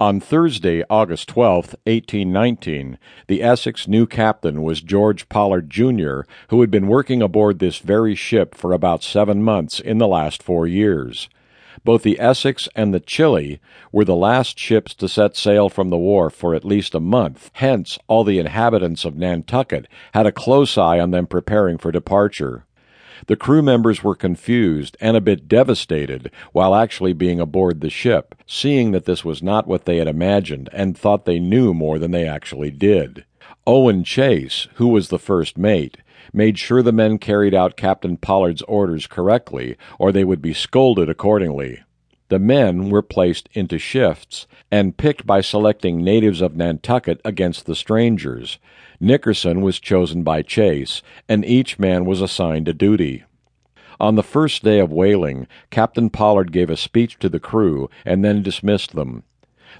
On Thursday, August 12, 1819, the Essex new captain was George Pollard, Jr., who had been working aboard this very ship for about seven months in the last four years. Both the Essex and the Chili were the last ships to set sail from the wharf for at least a month, hence, all the inhabitants of Nantucket had a close eye on them preparing for departure. The crew members were confused and a bit devastated while actually being aboard the ship, seeing that this was not what they had imagined and thought they knew more than they actually did. Owen Chase, who was the first mate, made sure the men carried out Captain Pollard's orders correctly, or they would be scolded accordingly. The men were placed into shifts and picked by selecting natives of Nantucket against the strangers. Nickerson was chosen by Chase, and each man was assigned a duty. On the first day of whaling, Captain Pollard gave a speech to the crew and then dismissed them.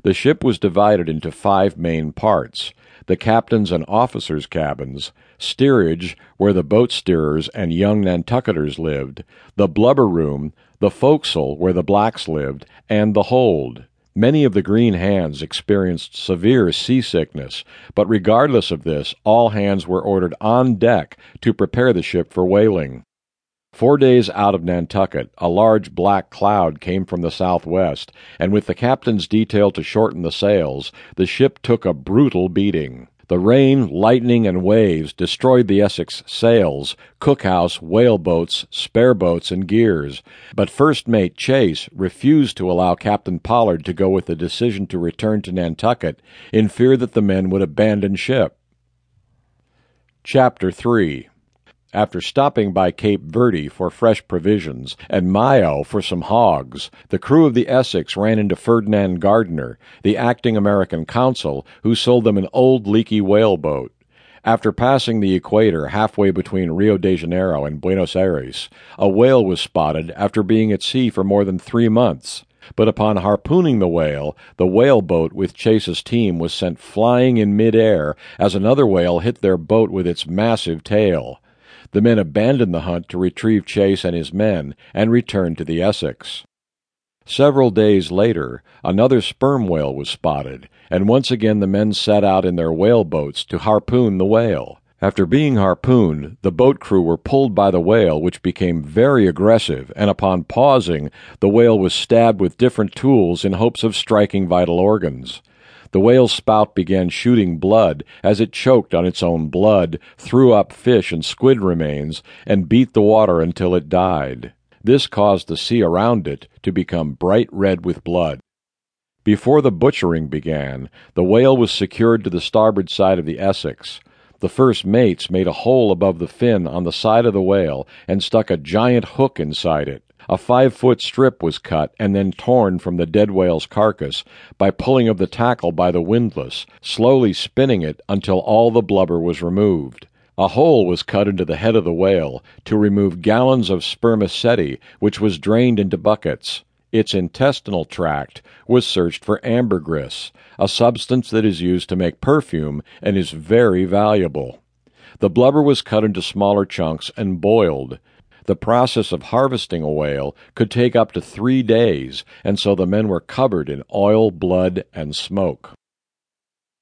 The ship was divided into five main parts the captain's and officers' cabins, steerage, where the boat steerers and young Nantucketers lived, the blubber room, the forecastle, where the blacks lived, and the hold. Many of the green hands experienced severe seasickness, but regardless of this, all hands were ordered on deck to prepare the ship for whaling. Four days out of Nantucket, a large black cloud came from the southwest, and with the captain's detail to shorten the sails, the ship took a brutal beating. The rain, lightning, and waves destroyed the Essex sails, cookhouse, whaleboats, spare boats, and gears. But First Mate Chase refused to allow Captain Pollard to go with the decision to return to Nantucket in fear that the men would abandon ship. Chapter 3 after stopping by Cape Verde for fresh provisions and Mayo for some hogs, the crew of the Essex ran into Ferdinand Gardner, the acting American consul, who sold them an old leaky whaleboat. After passing the equator halfway between Rio de Janeiro and Buenos Aires, a whale was spotted after being at sea for more than three months. But upon harpooning the whale, the whaleboat with Chase's team was sent flying in midair as another whale hit their boat with its massive tail. The men abandoned the hunt to retrieve Chase and his men and returned to the Essex. Several days later, another sperm whale was spotted, and once again the men set out in their whaleboats to harpoon the whale. After being harpooned, the boat crew were pulled by the whale, which became very aggressive, and upon pausing, the whale was stabbed with different tools in hopes of striking vital organs. The whale's spout began shooting blood as it choked on its own blood, threw up fish and squid remains, and beat the water until it died. This caused the sea around it to become bright red with blood. Before the butchering began, the whale was secured to the starboard side of the Essex. The first mates made a hole above the fin on the side of the whale and stuck a giant hook inside it. A five foot strip was cut and then torn from the dead whale's carcass by pulling of the tackle by the windlass, slowly spinning it until all the blubber was removed. A hole was cut into the head of the whale to remove gallons of spermaceti, which was drained into buckets. Its intestinal tract was searched for ambergris, a substance that is used to make perfume and is very valuable. The blubber was cut into smaller chunks and boiled. The process of harvesting a whale could take up to three days, and so the men were covered in oil, blood, and smoke.